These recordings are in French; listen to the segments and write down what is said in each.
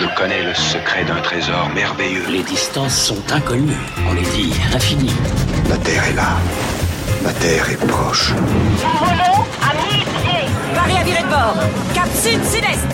Je connais le secret d'un trésor merveilleux. Les distances sont inconnues, on les dit infinies. La Terre est là. La Terre est proche. Nous volons à 1000 pieds. Paris à virer de bord. Cap sud-sud-est.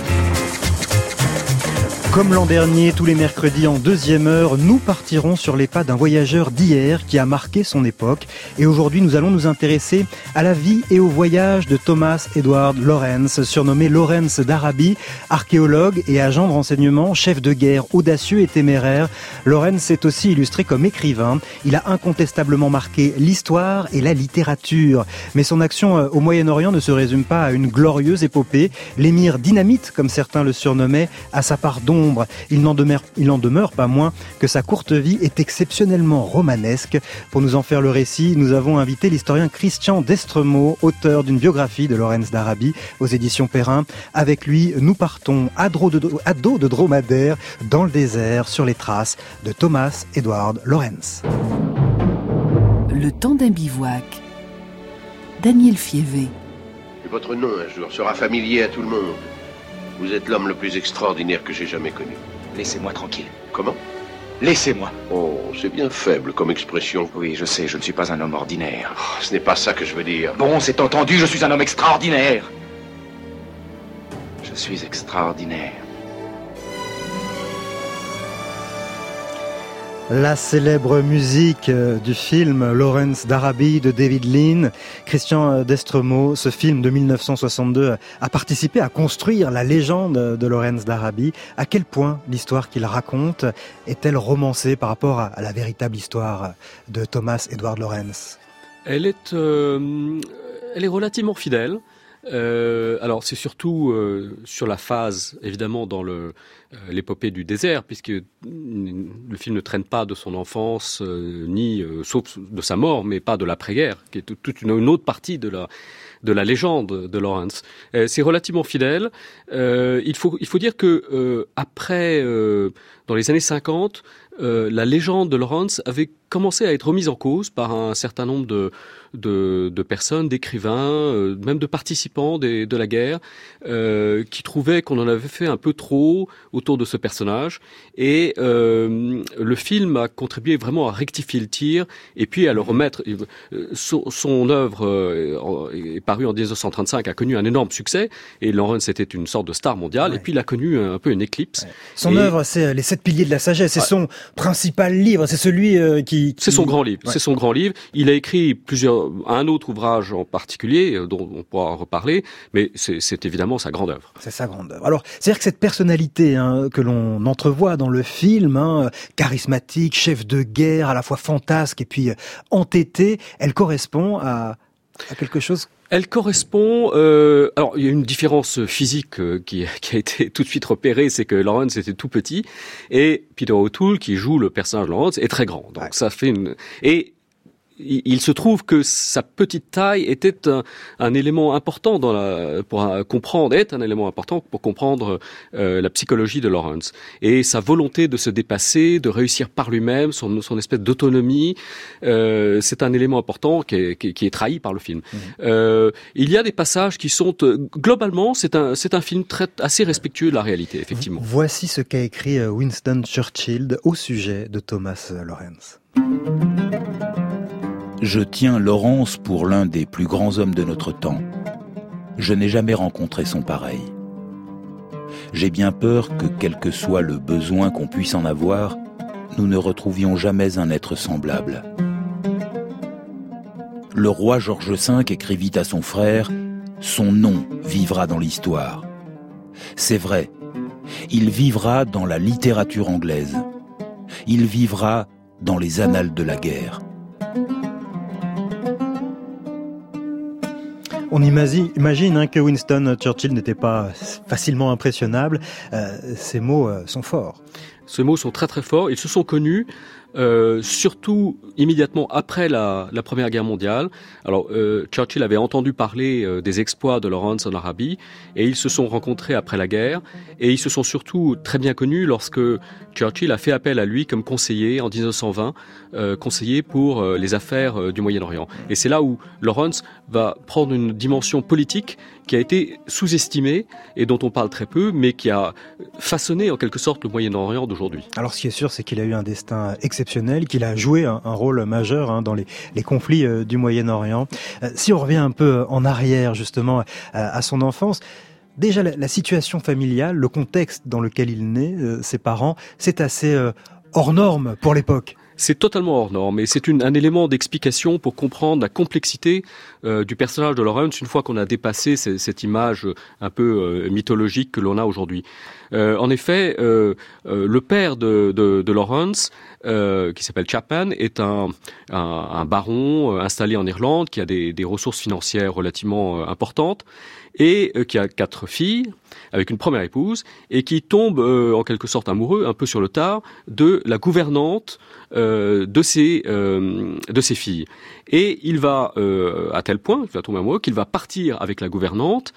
Comme l'an dernier, tous les mercredis en deuxième heure, nous partirons sur les pas d'un voyageur d'hier qui a marqué son époque. Et aujourd'hui, nous allons nous intéresser à la vie et au voyage de Thomas Edward Lawrence, surnommé Lawrence d'Arabie, archéologue et agent de renseignement, chef de guerre audacieux et téméraire. Lawrence s'est aussi illustré comme écrivain. Il a incontestablement marqué l'histoire et la littérature. Mais son action euh, au Moyen-Orient ne se résume pas à une glorieuse épopée. L'émir dynamite, comme certains le surnommaient, a sa part d'ombre il n'en demeure, il en demeure pas moins que sa courte vie est exceptionnellement romanesque. Pour nous en faire le récit, nous avons invité l'historien Christian Destremaux, auteur d'une biographie de Lorenz d'Arabie aux éditions Perrin. Avec lui, nous partons à dos de, de dromadaire dans le désert sur les traces de Thomas Edward Lorenz. Le temps d'un bivouac. Daniel Fievé. Votre nom un jour sera familier à tout le monde. Vous êtes l'homme le plus extraordinaire que j'ai jamais connu. Laissez-moi tranquille. Comment? Laissez-moi. Oh, c'est bien faible comme expression. Oui, je sais, je ne suis pas un homme ordinaire. Oh, ce n'est pas ça que je veux dire. Bon, c'est entendu, je suis un homme extraordinaire. Je suis extraordinaire. La célèbre musique euh, du film Lawrence d'Arabie de David Lean, Christian euh, Destremaux, ce film de 1962 a participé à construire la légende de Lawrence d'Arabie. À quel point l'histoire qu'il raconte est-elle romancée par rapport à la véritable histoire de Thomas Edward Lawrence? Elle est, euh, elle est relativement fidèle. Euh, alors c'est surtout euh, sur la phase, évidemment, dans le euh, l'épopée du désert, puisque le film ne traîne pas de son enfance, ni sauf de sa mort, mais pas de l'après-guerre, qui est toute une, autre partie de la de la légende de Lawrence. c'est relativement fidèle. il faut il faut dire que après, dans les années 50, la légende de Lawrence avait commencé à être remise en cause par un certain nombre de de, de personnes, d'écrivains, euh, même de participants des, de la guerre, euh, qui trouvaient qu'on en avait fait un peu trop autour de ce personnage. Et euh, le film a contribué vraiment à rectifier le tir et puis à le remettre. Son, son œuvre est parue en 1935, a connu un énorme succès. Et Lawrence était une sorte de star mondiale. Ouais. Et puis il a connu un, peu une éclipse. Ouais. Son et... œuvre, c'est Les Sept Piliers de la Sagesse. C'est son principal livre. C'est celui qui, qui... C'est son grand livre. C'est son grand livre. Il a écrit plusieurs un autre ouvrage en particulier euh, dont on pourra reparler, mais c'est évidemment sa grande œuvre. C'est sa grande œuvre. Alors, c'est-à-dire que cette personnalité hein, que l'on entrevoit dans le film, hein, charismatique, chef de guerre, à la fois fantasque et puis euh, entêté, elle correspond à, à quelque chose elle correspond. Euh, alors, il y a une différence physique euh, qui, qui, a été tout de suite repérée, c'est que Lawrence était tout petit et Peter O'Toole, qui joue le personnage de Lawrence, est très grand. Donc, ouais. ça fait une et il se trouve que sa petite taille était un, un élément important dans la, pour comprendre, est un élément important pour comprendre euh, la psychologie de Lawrence. Et sa volonté de se dépasser, de réussir par lui-même, son, son, espèce d'autonomie, euh, c'est un élément important qui est, qui, qui est, trahi par le film. Mmh. Euh, il y a des passages qui sont, globalement, c'est un, c'est un film très, assez respectueux de la réalité, effectivement. Voici ce qu'a écrit Winston Churchill au sujet de Thomas Lawrence. Je tiens Laurence pour l'un des plus grands hommes de notre temps. Je n'ai jamais rencontré son pareil. J'ai bien peur que, quel que soit le besoin qu'on puisse en avoir, nous ne retrouvions jamais un être semblable. Le roi George V écrivit à son frère Son nom vivra dans l'histoire. C'est vrai, il vivra dans la littérature anglaise. Il vivra dans les annales de la guerre. On imagine, hein, que Winston Churchill n'était pas facilement impressionnable. Euh, ces mots euh, sont forts. Ces mots sont très très forts. Ils se sont connus euh, surtout immédiatement après la, Première Guerre mondiale. Alors, euh, Churchill avait entendu parler euh, des exploits de Lawrence en Arabie, et ils se sont rencontrés après la guerre, et ils se sont surtout très bien connus lorsque Churchill a fait appel à lui comme conseiller en 1920, euh, conseiller pour les affaires du Moyen-Orient. Et c'est là où Lawrence va prendre une dimension politique qui a été sous-estimée et dont on parle très peu, mais qui a façonné en quelque sorte le Moyen-Orient d'aujourd'hui. Alors ce qui est sûr, c'est qu'il a eu un destin exceptionnel, qu'il a joué un, rôle majeur hein, dans les, conflits euh, du Moyen-Orient. Euh, si on revient un peu en arrière justement à, son enfance, déjà la, la, situation familiale, le contexte dans lequel il naît, euh, ses parents, c'est assez hors norme pour l'époque. C'est totalement hors norme et c'est un élément d'explication pour comprendre la complexité euh, du personnage de Lawrence une fois qu'on a dépassé cette image un peu euh, mythologique que l'on a aujourd'hui. Euh, en effet, le père de, Lawrence, qui s'appelle Chapman, est un, baron installé en Irlande qui a des ressources financières relativement importantes et qui a quatre filles avec une première épouse et qui tombe en quelque sorte amoureux un peu sur le tard de la gouvernante euh, de ses euh, de ses filles. Et il va euh, à tel point il va tomber amoureux qu'il va partir avec la gouvernante.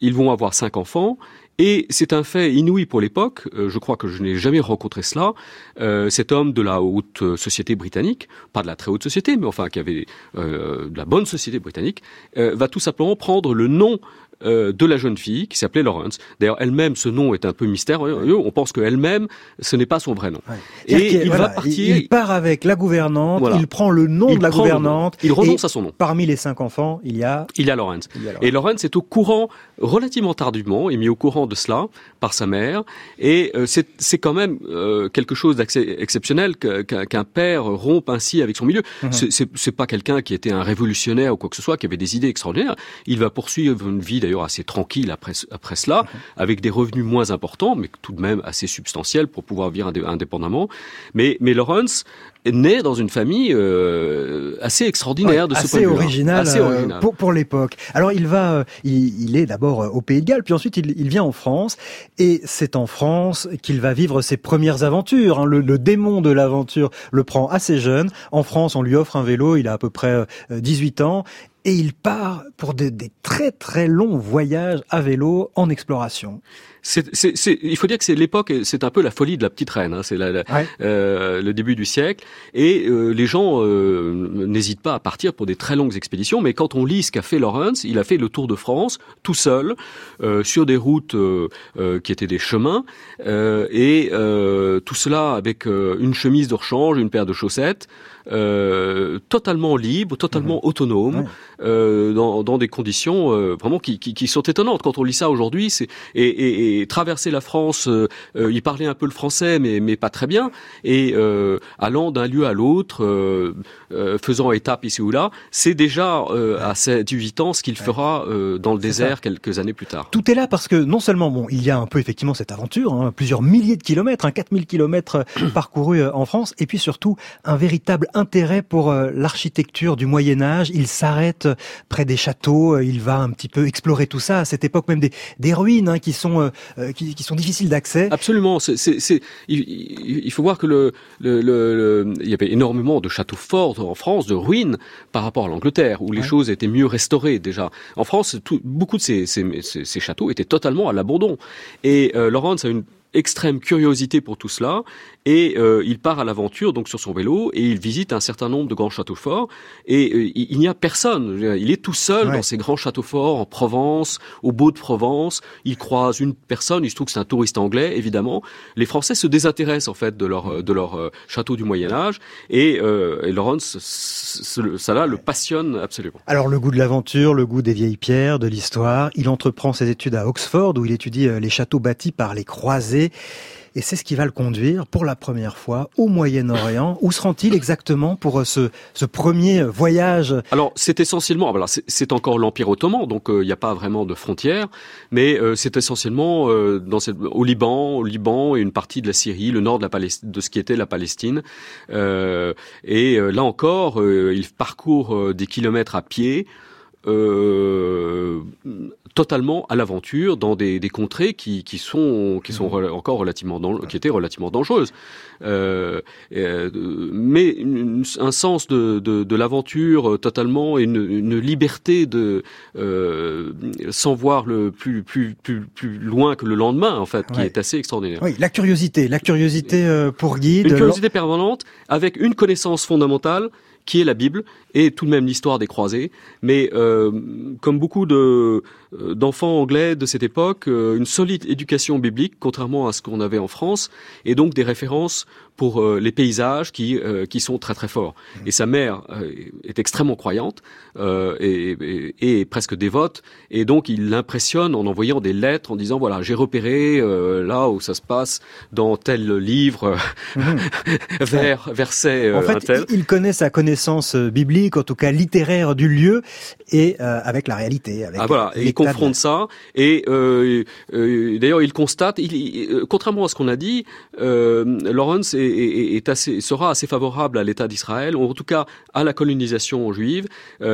Ils vont avoir cinq enfants et c'est un fait inouï pour l'époque, euh, je crois que je n'ai jamais rencontré cela, euh, cet homme de la haute société britannique, pas de la très haute société, mais enfin qui avait euh, de la bonne société britannique, va tout simplement prendre le nom euh, de la jeune fille qui s'appelait Lawrence. D'ailleurs, elle-même, ce nom est un peu mystérieux. On pense qu'elle-même, ce n'est pas son vrai nom. Ouais. Et il voilà, va partir. Il part avec la gouvernante. Voilà. Il prend le nom il de la gouvernante. Il renonce à son nom. Parmi les cinq enfants, il y a. Il y a Lawrence. Il y a Lawrence. Et Lawrence est au courant relativement tardivement, est mis au courant de cela par sa mère. Et euh, c'est quand même euh, quelque chose d'exceptionnel qu'un qu père rompe ainsi avec son milieu. Mm -hmm. C'est pas quelqu'un qui était un révolutionnaire ou quoi que ce soit, qui avait des idées extraordinaires. Il va poursuivre une vie d'ailleurs assez tranquille après, après cela, avec des revenus moins importants, mais tout de même assez substantiels pour pouvoir vivre indépendamment. Mais, mais Lawrence naît dans une famille euh, assez extraordinaire ouais, de ce assez point de original, assez original euh, pour, pour l'époque. Alors il va, euh, il, il, est d'abord au Pays de Galles, puis ensuite il, il vient en France, et c'est en France qu'il va vivre ses premières aventures. Hein. Le, le, démon de l'aventure le prend assez jeune. En France, on lui offre un vélo, il a à peu près 18 ans, et il part pour de, des très très longs voyages à vélo en exploration. C'est, c'est, c'est, il faut dire que c'est l'époque, c'est un peu la folie de la petite reine. Hein, c'est la, la, ouais. euh, le début du siècle, et euh, les gens euh, n'hésitent pas à partir pour des très longues expéditions. Mais quand on lit ce qu'a fait Lawrence, il a fait le Tour de France tout seul euh, sur des routes euh, qui étaient des chemins, et tout cela avec une chemise de rechange, une paire de chaussettes. Euh, totalement libre, totalement mmh. autonome, euh, dans, dans, des conditions euh, vraiment qui, qui, qui, sont étonnantes. Quand on lit ça aujourd'hui, c'est et, et, et, traverser la France, euh, il parlait un peu le français, mais, mais pas très bien, et euh, allant d'un lieu à l'autre, faisant étape ici ou là, c'est déjà à 18 ans ce qu'il fera dans le désert ça. quelques années plus tard. Tout est là parce que non seulement bon, il y a un peu effectivement cette aventure, hein, plusieurs milliers de kilomètres, hein, 4000 kilomètres parcourus en France, et puis surtout un véritable intérêt pour euh, l'architecture du Moyen Âge. Il s'arrête près des châteaux, euh, il va un petit peu explorer tout ça. À cette époque, même des, des ruines hein, qui sont euh, qui, qui, sont difficiles d'accès. Absolument. C'est, c'est, il, il, faut voir que le, le, le, il y avait énormément de châteaux forts en France, de ruines par rapport à l'Angleterre, où les ouais. choses étaient mieux restaurées déjà. En France, tout, beaucoup de ces, ces, ces, ces, châteaux étaient totalement à l'abandon. Et euh, Laurence a une extrême curiosité pour tout cela et euh, il part à l'aventure donc sur son vélo et il visite un certain nombre de grands châteaux forts. Et euh, il, il n'y a personne. Il est tout seul ouais. dans ces grands châteaux forts en Provence au Beau de Provence. Il croise une personne il se trouve que c'est un touriste anglais évidemment. Les Français se désintéressent en fait de leur de leur euh, château du Moyen Âge. Et, euh, et Lawrence ça là le passionne absolument. Alors le goût de l'aventure le goût des vieilles pierres de l'histoire. Il entreprend ses études à Oxford où il étudie euh, les châteaux bâtis par les croisés et c'est ce qui va le conduire pour la première fois au Moyen-Orient. Où se rend-il exactement pour euh, ce, ce premier voyage? Alors c'est essentiellement, c'est encore l'Empire ottoman, donc il euh, n'y a pas vraiment de frontières, mais euh, c'est essentiellement euh, dans cette, au Liban, au Liban et une partie de la Syrie, le nord de, la Palestine, de ce qui était la Palestine. Euh, et là encore, il parcourt des kilomètres à pied. Euh, totalement à l'aventure dans des, des contrées qui, qui sont qui sont Mhm. encore relativement dan- qui étaient relativement dangereuses. Euh, euh, mais une- un sens de, de, de l'aventure euh, totalement et une, une liberté de euh, sans voir le plus plus plus plus loin que le lendemain en fait qui Ouais. est assez extraordinaire. Oui, la curiosité, la curiosité euh, pour guide. Une curiosité permanente avec une connaissance fondamentale qui est la Bible et tout de même l'histoire des croisés. Mais euh, comme beaucoup de euh, d'enfants anglais de cette époque, euh, une solide éducation biblique, contrairement à ce qu'on avait en France, et donc des références pour euh, les paysages qui euh, qui sont très très forts. Et sa mère euh, est extrêmement croyante euh, et, et, et presque dévote, et donc il l'impressionne en envoyant des lettres en disant voilà j'ai repéré euh, là où ça se passe dans tel livre vers verset euh, En fait, tel. il connaît sa connaissance euh, biblique, en tout cas littéraire du lieu, et euh, avec la réalité. Avec Ah voilà, et il de- confronte ça. Et euh, euh, d'ailleurs, il constate, il, il- contrairement à ce qu'on a dit, Lawrence est, est- est assez, sera assez favorable à l'État d'Israël, ou en tout cas à la colonisation juive,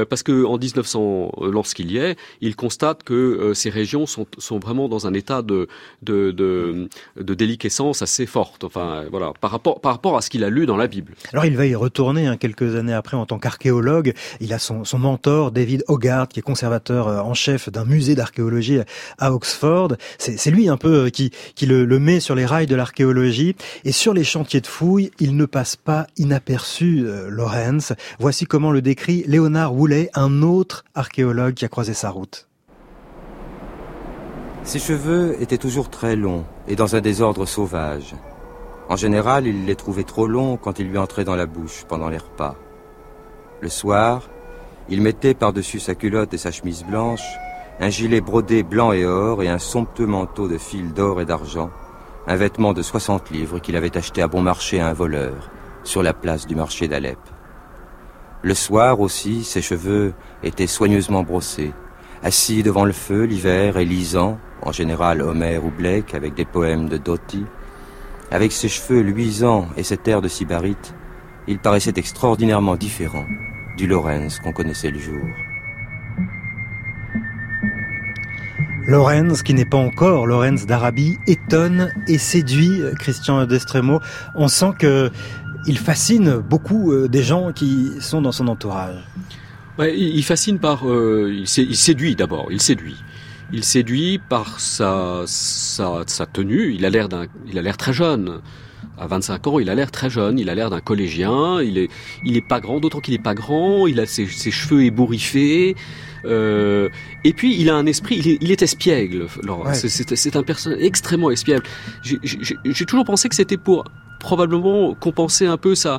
parce que en 1900, euh, lorsqu'il y est, il constate que ces régions sont, sont vraiment dans un état de, de, de, de déliquescence assez forte. Enfin, voilà, par rapport, par rapport à ce qu'il a lu dans la Bible. Alors il va y retourner hein, quelques années après en tant qu'archéologue. Il a son, mentor David Hogarth qui est conservateur euh, en chef d'un musée d'archéologie à Oxford. C'est lui un peu euh, qui, le, met sur les rails de l'archéologie. Et sur les chantiers de fouilles, il ne passe pas inaperçu euh, Lawrence. Voici comment le décrit Léonard Woolley, un autre archéologue qui a croisé sa route. Ses cheveux étaient toujours très longs et dans un désordre sauvage. En général, il les trouvait trop longs quand ils lui entraient dans la bouche pendant les repas. Le soir, il mettait par-dessus sa culotte et sa chemise blanche un gilet brodé blanc et or et un somptueux manteau de fil d'or et d'argent, un vêtement de 60 livres qu'il avait acheté à bon marché à un voleur, sur la place du marché d'Alep. Le soir aussi, ses cheveux étaient soigneusement brossés, assis devant le feu l'hiver et lisant, en général Homère ou Blake avec des poèmes de Doty, avec ses cheveux luisants et cet air de sybarite, il paraissait extraordinairement différent du Lorenz qu'on connaissait le jour. Lorenz, qui n'est pas encore Lorenz d'Arabie, étonne et séduit euh, Christian Destremo. On sent que il fascine beaucoup euh, des gens qui sont dans son entourage. Ouais, il il fascine par, euh, il, sé- il séduit d'abord, il séduit. Il séduit par sa, sa, sa tenue. Il a l'air d'un, il a l'air très jeune. À 25 ans, il a l'air très jeune. Il a l'air d'un collégien. Il est, il est pas grand, d'autant qu'il est pas grand. Il a ses, ses cheveux ébouriffés. Euh, et puis il a un esprit, il est, il est espiègle. Laurent. Ouais. C'est- un personnage extrêmement espiègle. J'ai toujours pensé que c'était pour probablement compenser un peu sa,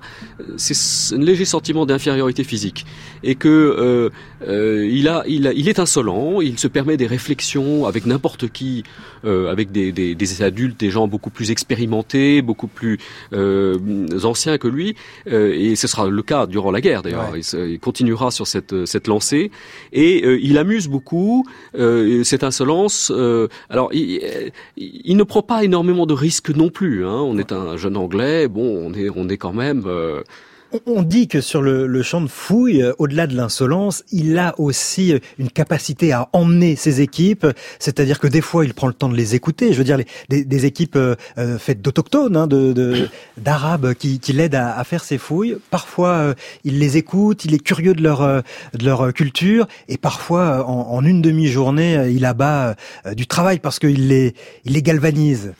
c'est un léger sentiment d'infériorité physique et que euh, euh, il a, il a, il est insolent, il se permet des réflexions avec n'importe qui, euh, avec des, des, des adultes, des gens beaucoup plus expérimentés, beaucoup plus euh, anciens que lui, euh, et ce sera le cas durant la guerre d'ailleurs. Ouais. Il, continuera sur cette cette lancée et euh, il amuse beaucoup euh, cette insolence. euh, alors il, il, ne prend pas énormément de risques non plus. Hein. On est un jeune anglais, bon, on est on est quand même euh, On- On dit que sur le, le champ de fouille, euh, au-delà de l'insolence, il a aussi euh, une capacité à emmener ses équipes, c'est-à-dire que des fois, il prend le temps de les écouter. Je veux dire, les, des, des équipes euh, faites d'autochtones, hein, de, de- d'arabes qui, qui l'aident à, à faire ses fouilles. Parfois, euh, il les écoute, il est curieux de leur, euh, de leur culture, et parfois, en, en une demi-journée, il abat du travail parce qu'il les, il les galvanise.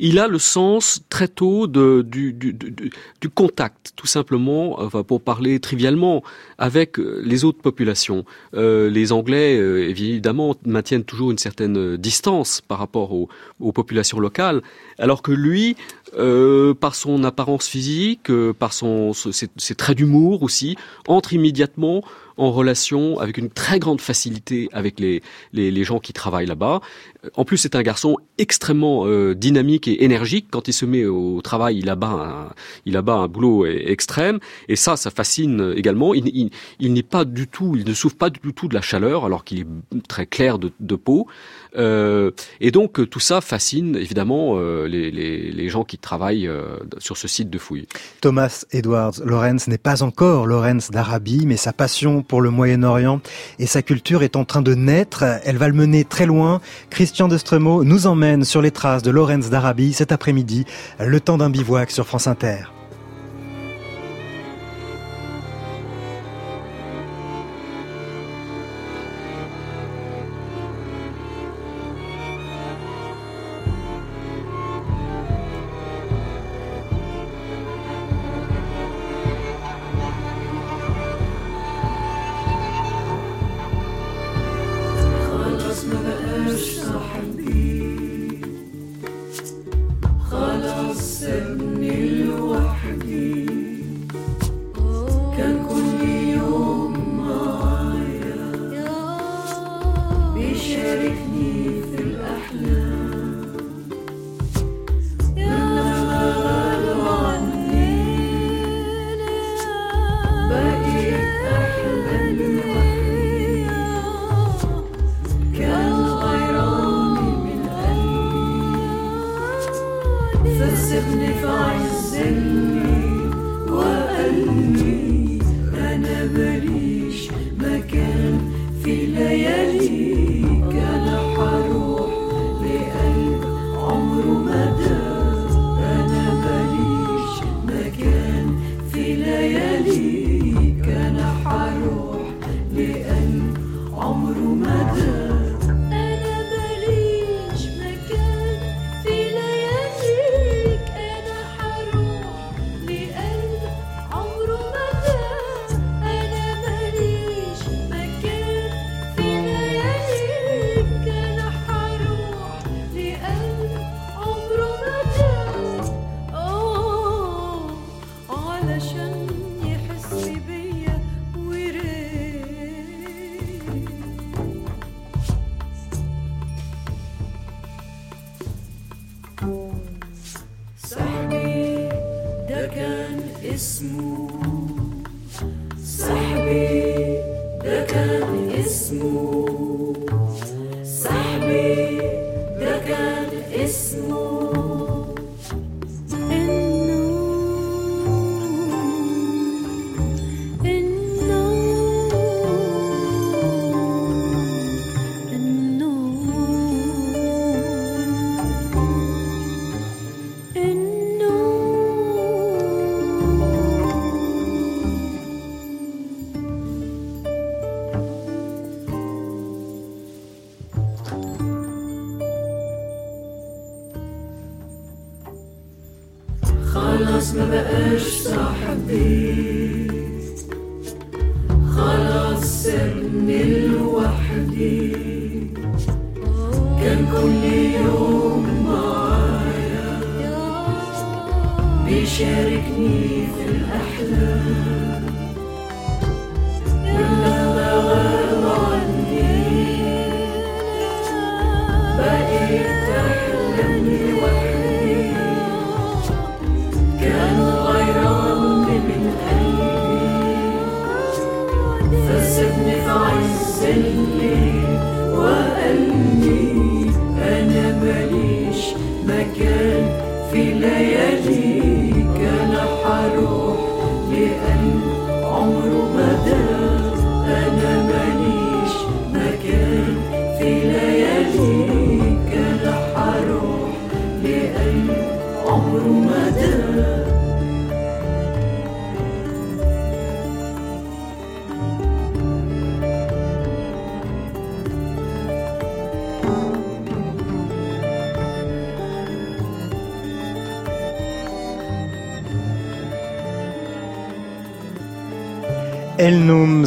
Il a le sens très tôt de, du, du, du, du contact, tout simplement, enfin, pour parler trivialement, avec euh, les autres populations. Euh, les Anglais, euh, évidemment, maintiennent toujours une certaine distance par rapport aux, aux populations locales, alors que lui, euh, par son apparence physique, euh, par son, ses, ses traits d'humour aussi, entre immédiatement en relation avec une très grande facilité avec les, les, les gens qui travaillent là-bas. En plus, c'est un garçon extrêmement euh, dynamique et énergique. Quand il se met au travail, il abat un, il abat un boulot e- extrême. Et ça, ça fascine également. Il, n'est pas du tout, il ne souffre pas du tout de la chaleur, alors qu'il est très clair de, peau. Euh, et donc, tout ça fascine évidemment euh, les, gens qui travaillent euh, sur ce site de fouilles. Thomas Edwards Lawrence n'est pas encore Lawrence d'Arabie, mais sa passion pour le Moyen-Orient et sa culture est en train de naître. Elle va le mener très loin. Christian Destremo nous emmène sur les traces de Lawrence d'Arabie cet après-midi, le temps d'un bivouac sur France Inter.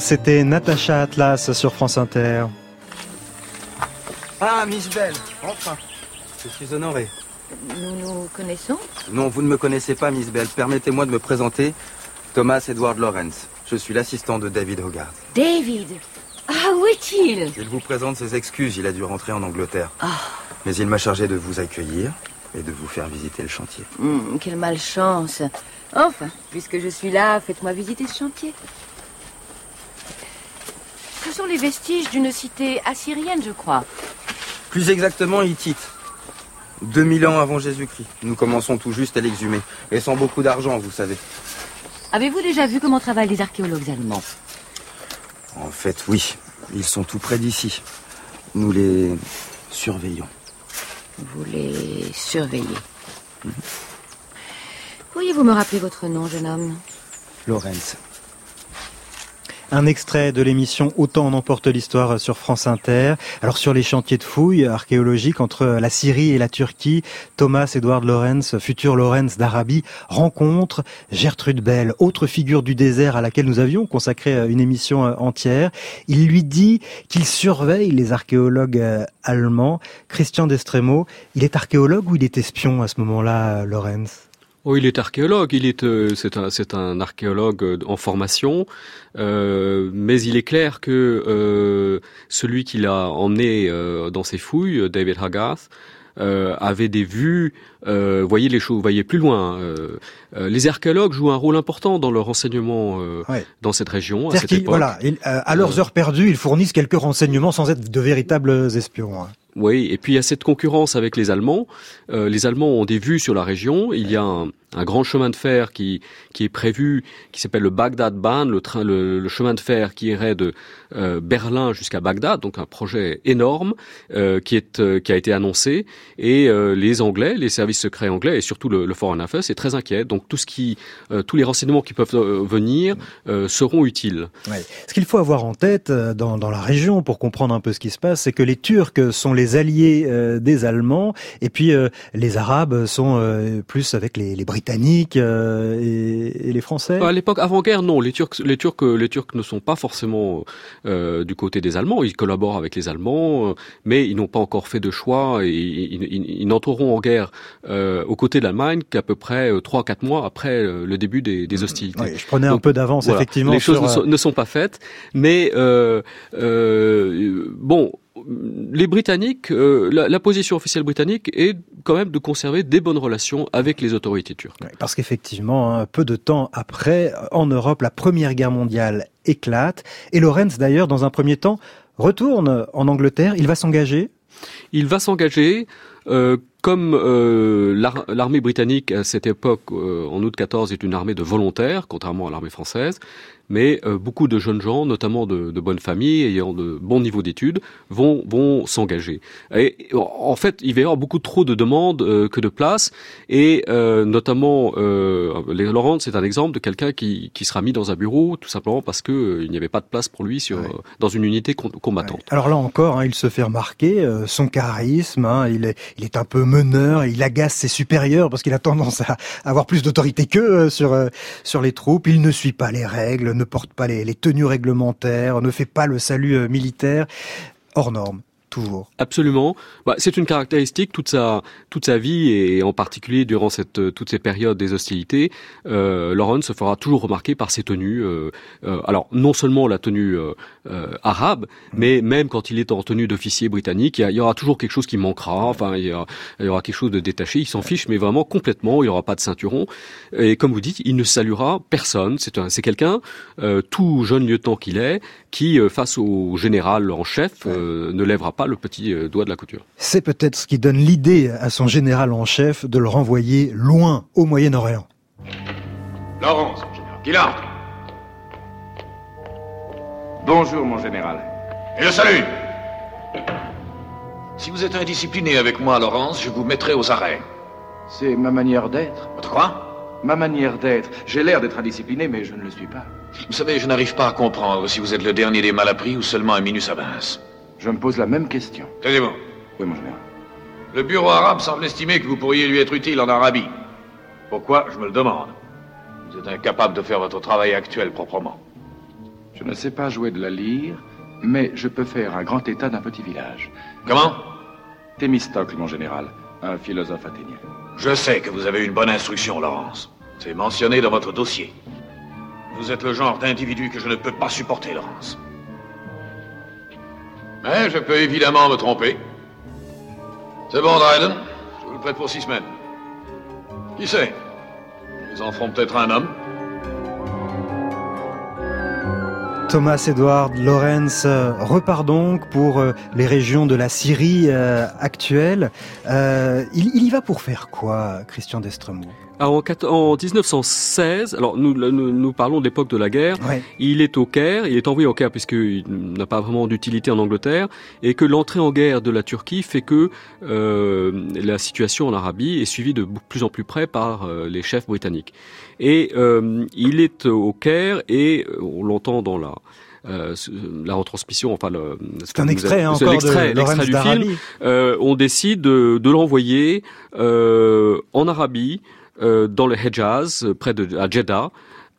C'était Natacha Atlas sur France Inter. Ah, Miss Belle, enfin, je suis honoré. Nous nous connaissons Non, vous ne me connaissez pas, Miss Belle. Permettez-moi de me présenter. Thomas Edward Lawrence. Je suis l'assistant de David Hogarth. David Ah, où est-il? Il vous présente ses excuses. Il a dû rentrer en Angleterre. Ah. Mais il m'a chargé de vous accueillir et de vous faire visiter le chantier. Hmm, quelle malchance. Enfin, puisque je suis là, faites-moi visiter ce chantier. Ce sont les vestiges d'une cité assyrienne, je crois. Plus exactement, hittite. 2000 ans avant Jésus-Christ. Nous commençons tout juste à l'exhumer. Et sans beaucoup d'argent, vous savez. Avez-vous déjà vu comment travaillent les archéologues allemands? En fait, oui. Ils sont tout près d'ici. Nous les surveillons. Vous les surveillez. Mhm. Pourriez-vous me rappeler votre nom, jeune homme? Lorenz. Un extrait de l'émission Autant en emporte l'histoire sur France Inter. Alors sur les chantiers de fouilles archéologiques entre la Syrie et la Turquie, Thomas Edward Lorenz, futur Lorenz d'Arabie, rencontre Gertrude Bell, autre figure du désert à laquelle nous avions consacré une émission entière. Il lui dit qu'il surveille les archéologues euh, allemands. Christian Destremo, il est archéologue ou il est espion à ce moment-là, Lorenz? Oh, il est archéologue. Il est, euh, c'est un, c'est un archéologue euh, en formation, euh, mais il est clair que celui qui l'a emmené dans ses fouilles, David Haggath, avait des vues, voyez les choses, voyez plus loin. les archéologues jouent un rôle important dans le renseignement dans cette région. À, cette Voilà, à leurs heures perdues, ils fournissent quelques renseignements sans être de véritables espions. Hein. Oui, et puis il y a cette concurrence avec les Allemands. Euh, les Allemands ont des vues sur la région. Il y a un, un grand chemin de fer qui, qui est prévu, qui s'appelle le Bagdad-Bahn, le, train, le, chemin de fer qui irait de euh, Berlin jusqu'à Bagdad, donc un projet énorme euh, qui, est, euh, qui a été annoncé. Et euh, les Anglais, les services secrets anglais et surtout le, le Foreign Affairs, c'est très inquiet. Donc tout ce qui, tous les renseignements qui peuvent venir seront utiles. Ouais. Ce qu'il faut avoir en tête dans, dans la région pour comprendre un peu ce qui se passe, c'est que les Turcs sont les alliés euh, des Allemands, et puis euh, les Arabes sont euh, plus avec les, les Britanniques et, et, les Français. À l'époque avant-guerre, non. Les Turcs, les Turcs, les Turcs ne sont pas forcément du côté des Allemands. Ils collaborent avec les Allemands, mais ils n'ont pas encore fait de choix. Et, ils, ils, n'entreront en guerre aux côtés de l'Allemagne qu'à peu près trois quatre mois après le début des, des hostilités. Oui, je prenais un peu d'avance, effectivement. Les choses ne sont, ne, sont, pas faites, mais bon les Britanniques, euh, la, position officielle britannique est quand même de conserver des bonnes relations avec les autorités turques. parce qu'effectivement, hein, peu de temps après, en Europe, la Première Guerre mondiale éclate. Et Lorenz, d'ailleurs, dans un premier temps, retourne en Angleterre. Il va s'engager Il va s'engager. Euh, comme euh, l'armée britannique à cette époque, en août 14, est une armée de volontaires, contrairement à l'armée française, mais euh, beaucoup de jeunes gens, notamment de, de bonnes familles, ayant de bons niveaux d'études, vont, vont s'engager. Et en fait, il va y avoir beaucoup trop de demandes euh, que de places, et euh, notamment, euh, Laurent, c'est un exemple de quelqu'un qui, qui sera mis dans un bureau, tout simplement parce que euh, il n'y avait pas de place pour lui sur, dans une unité combattante. Alors là encore, hein, il se fait remarquer, son charisme, hein, il, est, il est un peu meneur, il agace ses supérieurs parce qu'il a tendance à avoir plus d'autorité qu'eux sur, sur les troupes, il ne suit pas les règles, ne porte pas les, tenues réglementaires, ne fait pas le salut euh, militaire, hors norme. Toujours. Absolument. Bah, c'est une caractéristique toute sa toute sa vie et en particulier durant cette euh, toutes ces périodes des hostilités. Euh, Laurent se fera toujours remarquer par ses tenues. Euh, euh, alors non seulement la tenue arabe, mais même quand il est en tenue d'officier britannique, il y, aura toujours quelque chose qui manquera. Enfin, il y, aura, quelque chose de détaché. Il s'en fiche, mais vraiment complètement. Il n'y aura pas de ceinturon. Et comme vous dites, il ne saluera personne. C'est c'est quelqu'un tout jeune lieutenant qu'il est, qui face au général en chef ne lèvera pas le petit euh, doigt de la couture. C'est peut-être ce qui donne l'idée à son général en chef de le renvoyer loin au Moyen-Orient. Laurence, mon général. Guillard Bonjour, mon général. Et le salut Si vous êtes indiscipliné avec moi, Laurence, je vous mettrai aux arrêts. C'est ma manière d'être. Votre quoi? Ma manière d'être. J'ai l'air d'être indiscipliné, mais je ne le suis pas. Vous savez, je n'arrive pas à comprendre si vous êtes le dernier des malappris ou seulement un minus à Vince. Je me pose la même question. Taisez-vous. Oui, mon général. Le bureau arabe semble estimer que vous pourriez lui être utile en Arabie. Pourquoi Je me le demande. Vous êtes incapable de faire votre travail actuel proprement. Je ne sais pas jouer de la lyre, mais je peux faire un grand état d'un petit village. Comment? Thémistocle, mon général, un philosophe athénien. Je sais que vous avez une bonne instruction, Laurence. C'est mentionné dans votre dossier. Vous êtes le genre d'individu que je ne peux pas supporter, Laurence. Mais je peux évidemment me tromper. C'est bon, Dryden. Je vous le prête pour six semaines. Qui sait? Ils en feront peut-être un homme. Thomas Edward Lawrence repart donc pour les régions de la Syrie actuelle. il, y va pour faire quoi, Christian Destremaux alors en, 1916, alors nous, nous, parlons de l'époque de la guerre, il est au Caire, il est envoyé au Caire puisqu'il n'a pas vraiment d'utilité en Angleterre, et que l'entrée en guerre de la Turquie fait que euh, la situation en Arabie est suivie de plus en plus près par euh, les chefs britanniques. Et euh, il est au Caire, et on l'entend dans la... Euh, la retransmission, enfin le, c'est un extrait, hein, l'extrait, l'extrait du film. Euh, on décide de, de l'envoyer euh, en Arabie euh, dans le Hejaz, près de Jeddah,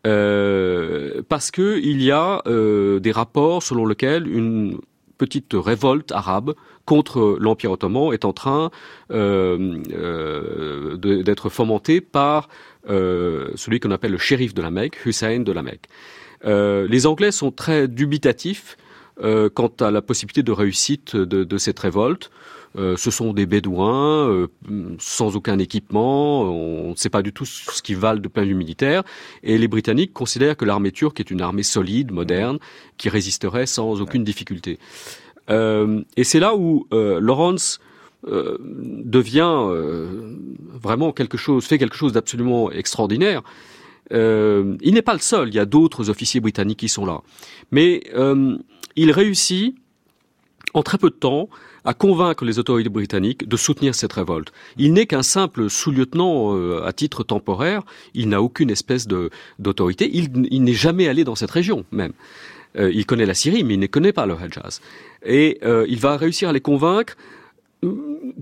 euh, parce que il y a euh, des rapports selon lesquels une petite révolte arabe contre l'Empire ottoman est en train d'être fomentée par celui qu'on appelle le shérif de la Mecque, Hussein de la Mecque. les Anglais sont très dubitatifs quant à la possibilité de réussite de cette révolte. Euh, ce sont des bédouins euh, sans aucun équipement, on ne sait pas du tout ce qu'ils valent de point de vue militaire, et les Britanniques considèrent que l'armée turque est une armée solide, moderne, qui résisterait sans aucune difficulté. Euh, et c'est là où Lawrence devient vraiment quelque chose, fait quelque chose d'absolument extraordinaire. il n'est pas le seul, il y a d'autres officiers britanniques qui sont là. Mais il réussit en très peu de temps à convaincre les autorités britanniques de soutenir cette révolte. Il n'est qu'un simple sous-lieutenant euh, à titre temporaire, il n'a aucune espèce d'autorité, il, n'est jamais allé dans cette région même. Euh, il connaît la Syrie, mais il ne connaît pas le Hejaz. Et euh, il va réussir à les convaincre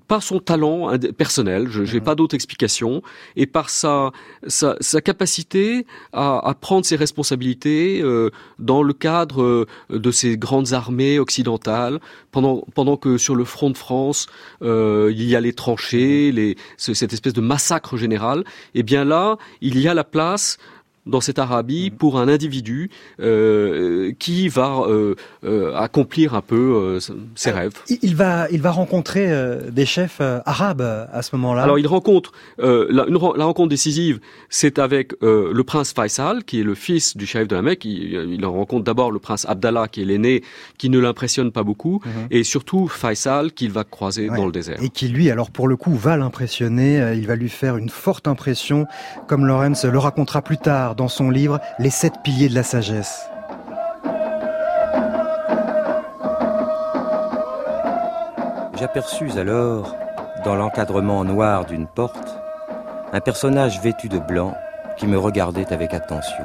par son talent personnel, je n'ai pas d'autre explication, et par sa, sa, sa capacité à, à, prendre ses responsabilités euh, dans le cadre euh, de ces grandes armées occidentales, pendant, pendant que sur le front de France, euh, il y a les tranchées, mhm. les, cette espèce de massacre général, et eh bien là, il y a la place dans cette Arabie mm. pour un individu euh, qui va euh, euh, accomplir un peu ses rêves. Il va, il va rencontrer des chefs arabes à ce moment-là. Alors il rencontre la, la, rencontre décisive, c'est avec le prince Faisal, qui est le fils du chef de la Mecque. Il, il rencontre d'abord le prince Abdallah, qui est l'aîné, qui ne l'impressionne pas beaucoup, mm-hmm. et surtout Faisal, qu'il va croiser dans le désert. Et qui lui, alors pour le coup, va l'impressionner. Il va lui faire une forte impression, comme Lorenz le racontera plus tard dans son livre Les sept piliers de la sagesse. J'aperçus alors, dans l'encadrement noir d'une porte, un personnage vêtu de blanc qui me regardait avec attention.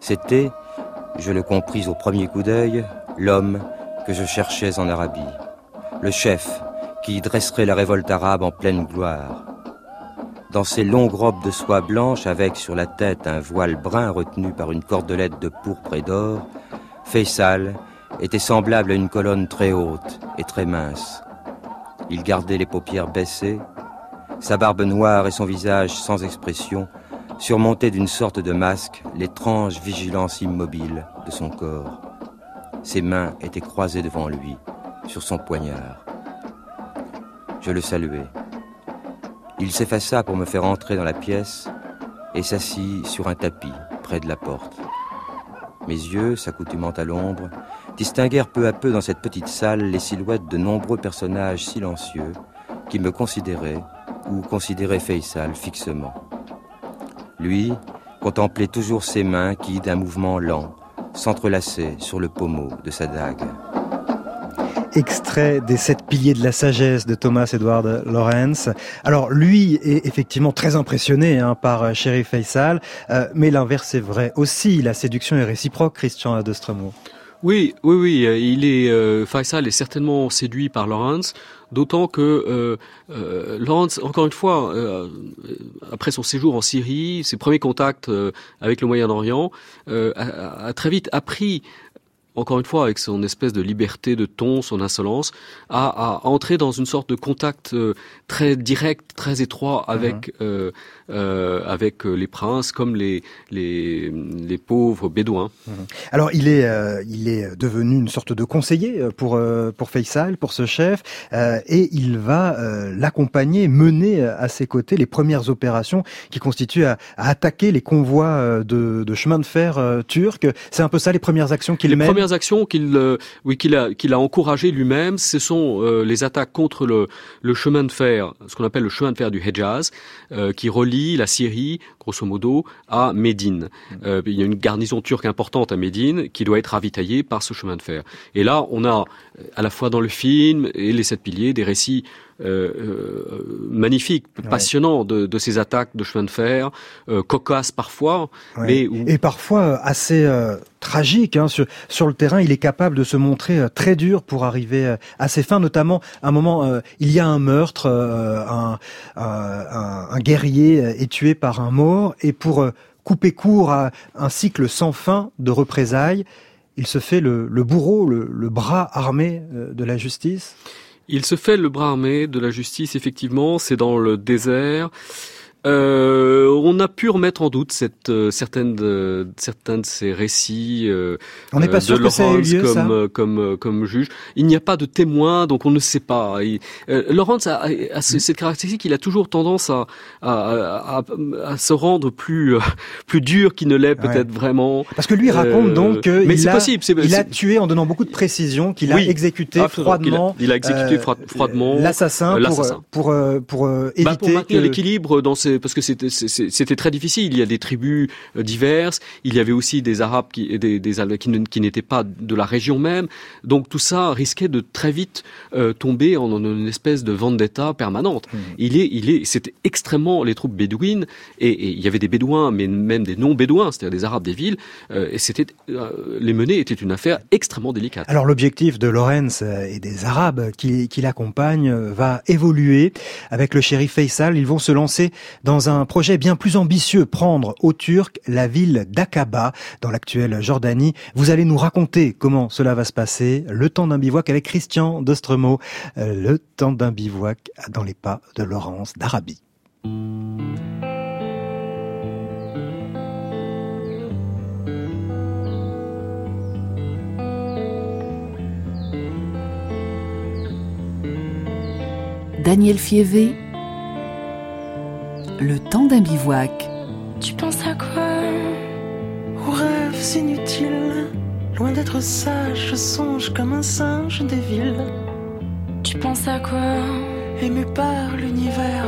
C'était, je le compris au premier coup d'œil, l'homme que je cherchais en Arabie, le chef qui dresserait la révolte arabe en pleine gloire, dans ses longues robes de soie blanche avec sur la tête un voile brun retenu par une cordelette de pourpre et d'or, Faisal était semblable à une colonne très haute et très mince. Il gardait les paupières baissées, sa barbe noire et son visage sans expression surmontaient d'une sorte de masque l'étrange vigilance immobile de son corps. Ses mains étaient croisées devant lui, sur son poignard. Je le saluai. Il s'effaça pour me faire entrer dans la pièce et s'assit sur un tapis près de la porte. Mes yeux, s'accoutumant à l'ombre, distinguèrent peu à peu dans cette petite salle les silhouettes de nombreux personnages silencieux qui me considéraient ou considéraient Faisal fixement. Lui contemplait toujours ses mains qui, d'un mouvement lent, s'entrelaçaient sur le pommeau de sa dague extrait des sept piliers de la sagesse de Thomas Edward Lawrence. Alors lui est effectivement très impressionné hein, par Sherry Faisal, euh, mais l'inverse est vrai aussi. La séduction est réciproque, Christian de Oui, oui, oui. Il est euh, Faisal est certainement séduit par Lawrence, d'autant que euh, euh Lawrence, encore une fois, après son séjour en Syrie, ses premiers contacts avec le Moyen-Orient, a, très vite appris encore une fois, avec son espèce de liberté de ton, son insolence, à, à entrer dans une sorte de contact euh, très direct, très étroit avec Mhm. euh, euh, avec euh, les princes, comme les les, les pauvres bédouins. Alors il est euh, il est devenu une sorte de conseiller euh, pour euh, pour Faisal, pour ce chef, euh, et il va euh, l'accompagner, mener à ses côtés les premières opérations qui constituent à, à attaquer les convois de, de chemin de fer euh, turcs. C'est un peu ça les premières actions qu'il mène. Premières actions qu'il euh, oui qu'il a qu'il a encouragées lui-même, ce sont euh, les attaques contre le chemin de fer, ce qu'on appelle le chemin de fer du Hejaz, euh, qui relie la Syrie, grosso modo, à Médine. Il y a une garnison turque importante à Médine qui doit être ravitaillée par ce chemin de fer. Et là, on a à la fois dans le film et les sept piliers des récits euh, euh, magnifiques, passionnants de, de ces attaques de chemin de fer, euh, cocasses parfois, Ouais. mais où- Et parfois assez euh, tragique. Hein. Sur, sur le terrain, il est capable de se montrer très dur pour arriver à ses fins. Notamment, à un moment, euh, il y a un meurtre, euh, un, un, un- guerrier est tué par un mort, et pour euh, couper court à un cycle sans fin de représailles, il se fait le, le bourreau, le, le bras armé de la justice? Il se fait le bras armé de la justice, effectivement, c'est dans le désert. Euh, on a pu remettre en doute cette, euh, certaines, de, certains de ces récits euh, On n'est pas euh, sûr de que ça eu lieu, comme, ça euh, comme, euh, comme juge. Il n'y a pas de témoin, donc on ne sait pas. Il, Lawrence a, a- a ce- cette caractéristique, il a toujours tendance à, à, à, à se rendre plus, euh, plus dur qu'il ne l'est peut-être vraiment. Parce que lui raconte donc qu'il a, possible. il a tué en donnant beaucoup de précision, qu'il a Oui, exécuté absolument, qu'il a- froidement. Il a, exécuté froid- froidement l'assassin pour, pour, euh, pour, euh, Bah, éviter pour maintenir que- l'équilibre dans ces parce que c'était très difficile. Il y a des tribus euh, diverses. Il y avait aussi des Arabes qui des, des n'étaient pas de la région même. Donc tout ça risquait de très vite euh, tomber en, en une espèce de vendetta permanente. Mmh. Il est il est c'était extrêmement les troupes bédouines et, et il y avait des bédouins mais même des non bédouins, c'est-à-dire des Arabes des villes. euh, et c'était euh, les mener était une affaire extrêmement délicate. Alors l'objectif de Lorenz euh, et des Arabes qui, qui l'accompagnent euh, va évoluer. Avec le shérif Faisal, ils vont se lancer dans un projet bien plus ambitieux, prendre aux Turcs la ville d'Aqaba dans l'actuelle Jordanie. Vous allez nous raconter comment cela va se passer. Le temps d'un bivouac avec Christian Dostremo. Euh, Le temps d'un bivouac dans les pas de Laurence d'Arabie. Daniel Fievé, Le temps d'un bivouac. Tu penses à quoi? Aux rêves inutiles. Loin d'être sage, je songe comme un singe des villes. Tu penses à quoi? Ému par l'univers,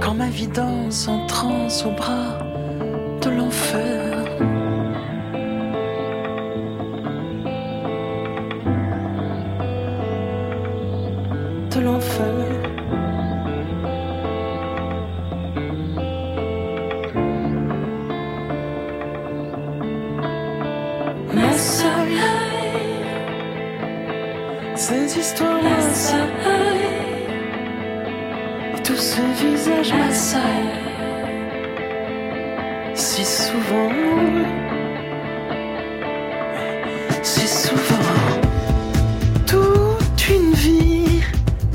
quand ma vie danse en transe au bras de l'enfer. De l'enfer. Ces histoires. Et tous ces visages m'assaillent. Si souvent. Si souvent. Toute une vie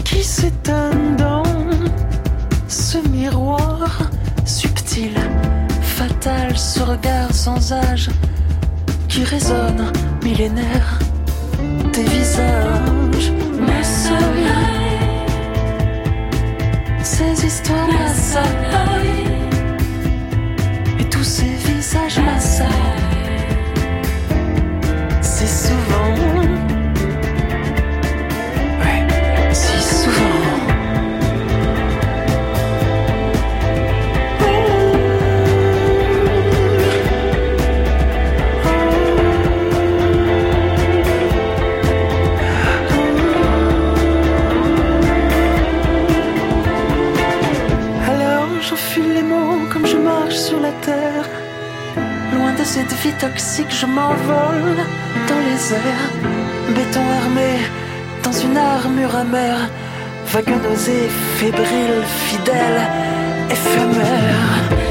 qui s'étonne dans ce miroir subtil, fatal, ce regard sans âge qui résonne millénaire des visages. Ces histoires ma m'assaillent soleil, et tous ces visages m'assaillent. Si souvent, cette vie toxique, je m'envole dans les airs. Béton armé dans une armure amère. Vague nausée, fébrile, fidèle, éphémère.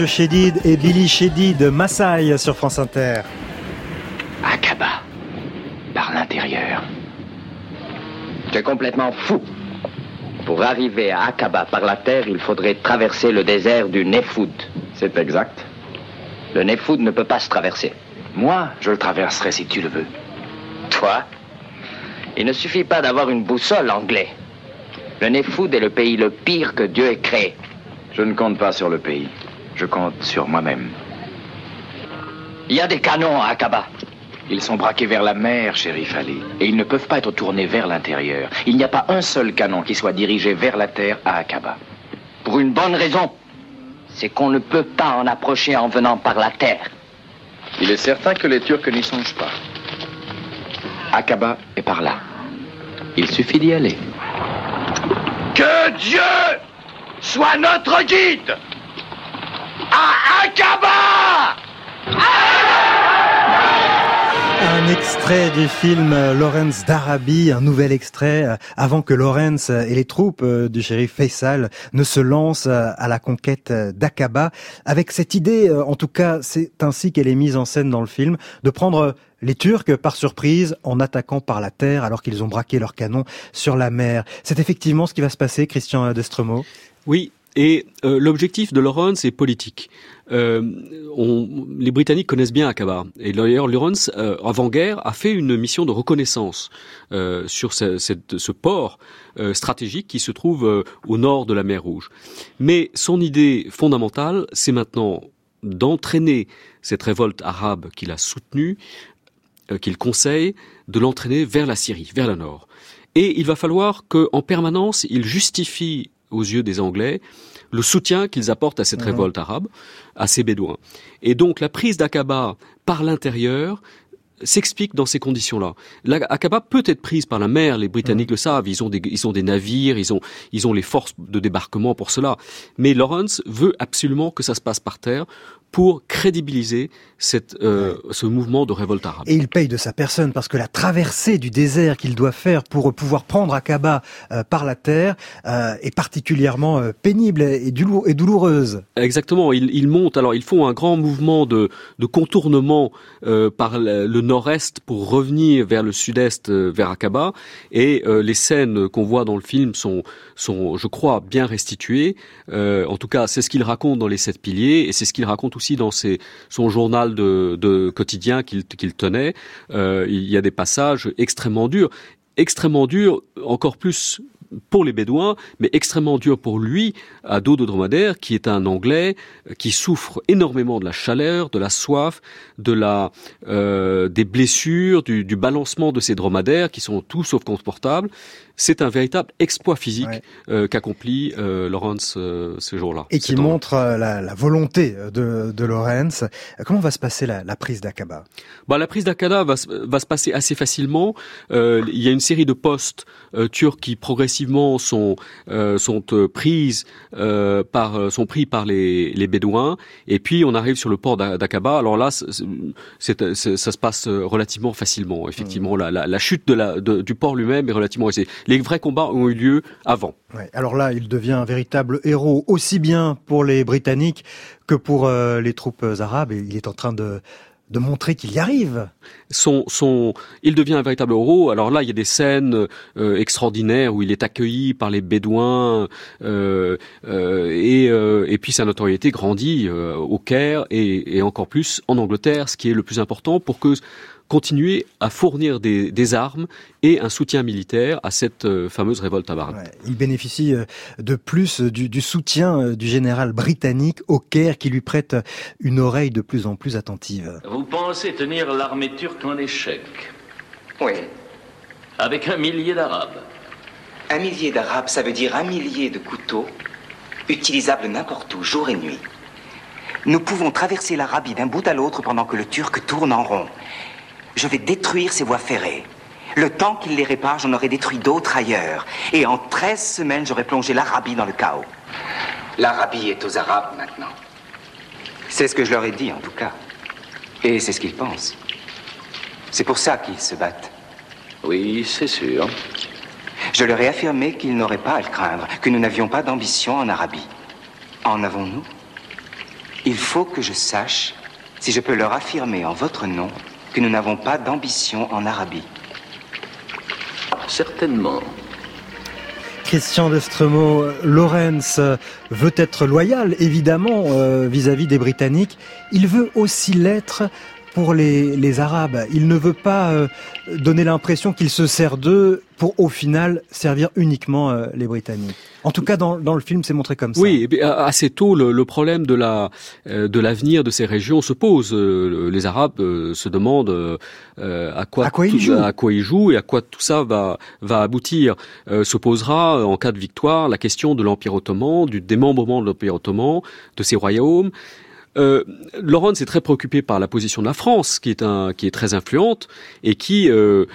Mathieu Chédid et Billy Chédid de Maasai sur France Inter. Akaba, par l'intérieur. Tu es complètement fou. Pour arriver à Akaba par la terre, il faudrait traverser le désert du Nefoud. C'est exact. Le Nefoud ne peut pas se traverser. Moi, je le traverserai si tu le veux. Toi Il ne suffit pas d'avoir une boussole anglais. Le Nefoud est le pays le pire que Dieu ait créé. Je ne compte pas sur le pays. Je compte sur moi-même. Il y a des canons à Akaba. Ils sont braqués vers la mer, shérif Ali, et ils ne peuvent pas être tournés vers l'intérieur. Il n'y a pas un seul canon qui soit dirigé vers la terre à Akaba. Pour une bonne raison. C'est qu'on ne peut pas en approcher en venant par la terre. Il est certain que les Turcs n'y songent pas. Akaba est par là. Il suffit d'y aller. Que Dieu soit notre guide à Akaba Un extrait du film euh, Lawrence d'Arabie, un nouvel extrait euh, avant que Lawrence et les troupes euh, du shérif Faisal ne se lancent à la conquête d'Aqaba. Avec cette idée, en tout cas, c'est ainsi qu'elle est mise en scène dans le film, de prendre les Turcs par surprise en attaquant par la terre alors qu'ils ont braqué leurs canons sur la mer. C'est effectivement ce qui va se passer, Christian Destremo Oui, et l'objectif de Lawrence est politique. Euh, les Britanniques connaissent bien Aqaba. Et d'ailleurs, Lawrence, euh, avant-guerre, a fait une mission de reconnaissance euh, sur ce, ce port euh, stratégique qui se trouve euh, au nord de la mer Rouge. Mais son idée fondamentale, c'est maintenant d'entraîner cette révolte arabe qu'il a soutenue, euh, qu'il conseille, de l'entraîner vers la Syrie, vers le nord. Et il va falloir qu'en permanence, il justifie aux yeux des Anglais le soutien qu'ils apportent à cette mmh. révolte arabe, à ces Bédouins. Et donc la prise d'Aqaba par l'intérieur s'explique dans ces conditions-là. L'Aqaba peut être prise par la mer, les Britanniques mmh. le savent, ils ont, des, ils ont des navires, ils ont, ils ont les forces de débarquement pour cela. Mais Lawrence veut absolument que ça se passe par terre pour crédibiliser cette, euh, ce mouvement de révolte arabe. Et il paye de sa personne parce que la traversée du désert qu'il doit faire pour pouvoir prendre Aqaba euh, par la terre euh, est particulièrement euh, pénible et, et, douloureuse. Exactement. Il, il, monte. Alors, ils font un grand mouvement de, de contournement euh, par le, nord-est pour revenir vers le sud-est, euh, vers Aqaba. Et les scènes qu'on voit dans le film sont, sont, je crois, bien restituées. en tout cas, c'est ce qu'il raconte dans les sept piliers et c'est ce qu'il raconte aussi dans ses, son journal de, quotidien qu'il qu tenait. Euh, il y a des passages extrêmement durs, extrêmement durs, encore plus pour les Bédouins, mais extrêmement dur pour lui, à dos de dromadaire, qui est un Anglais qui souffre énormément de la chaleur, de la soif, de la euh, des blessures, du, du balancement de ces dromadaires qui sont tout sauf confortables c'est un véritable exploit physique ouais. euh, qu'accomplit euh, Lawrence euh, ce jour-là. Et qui montre euh, la, la, volonté de, de Lawrence. Comment va se passer la, la prise d'Aqaba bah, La prise d'Aqaba va, va, se passer assez facilement. Euh, il y a une série de postes euh, turcs qui progressivement sont, sont prises par, sont pris par les, les Bédouins. Et puis on arrive sur le port d'Aqaba. Alors là, c est, est, ça se passe relativement facilement. Effectivement, mmh. la, la, la, chute de la, de, du port lui-même est relativement les vrais combats ont eu lieu avant. Ouais, alors là, il devient un véritable héros, aussi bien pour les Britanniques que pour euh, les troupes arabes. Et il est en train de, de montrer qu'il y arrive. Son, son, il devient un véritable héros. Alors là, il y a des scènes euh, extraordinaires où il est accueilli par les Bédouins euh, euh, et, et puis sa notoriété grandit au Caire et, et encore plus en Angleterre, ce qui est le plus important pour que continuer à fournir des, des, armes et un soutien militaire à cette euh, fameuse révolte arabe. Ouais, il bénéficie euh, de plus du, du, soutien euh, du général britannique au Caire qui lui prête une oreille de plus en plus attentive. Vous pensez tenir l'armée turque en échec Oui. Avec un millier d'Arabes Un millier d'Arabes, ça veut dire un millier de couteaux utilisables n'importe où, jour et nuit. Nous pouvons traverser l'Arabie d'un bout à l'autre pendant que le Turc tourne en rond. Je vais détruire ces voies ferrées. Le temps qu'il les répare, j'en aurai détruit d'autres ailleurs. Et en 13 semaines, j'aurai plongé l'Arabie dans le chaos. L'Arabie est aux Arabes maintenant. C'est ce que je leur ai dit, en tout cas. Et c'est ce qu'ils pensent. C'est pour ça qu'ils se battent. Oui, c'est sûr. Je leur ai affirmé qu'ils n'auraient pas à le craindre, que nous n'avions pas d'ambition en Arabie. En avons-nous? Il faut que je sache si je peux leur affirmer en votre nom que nous n'avons pas d'ambition en Arabie. Certainement. Christian Destremo, Lorenz veut être loyal, évidemment, euh, vis-à-vis des Britanniques. Il veut aussi l'être pour les, les, Arabes. Il ne veut pas euh, donner l'impression qu'il se sert d'eux pour au final servir uniquement euh, les Britanniques. En tout cas, dans, dans le film, c'est montré comme ça. Oui, et assez tôt, le, le problème de la euh, de l'avenir de ces régions se pose. les Arabes se demandent à quoi à quoi, ils jouent. à quoi ils jouent et à quoi tout ça va va aboutir. se posera en cas de victoire la question de l'Empire ottoman, du démembrement de l'Empire ottoman, de ses royaumes. Euh, Laurence est très préoccupé par la position de la France, qui est, très influente et qui euh,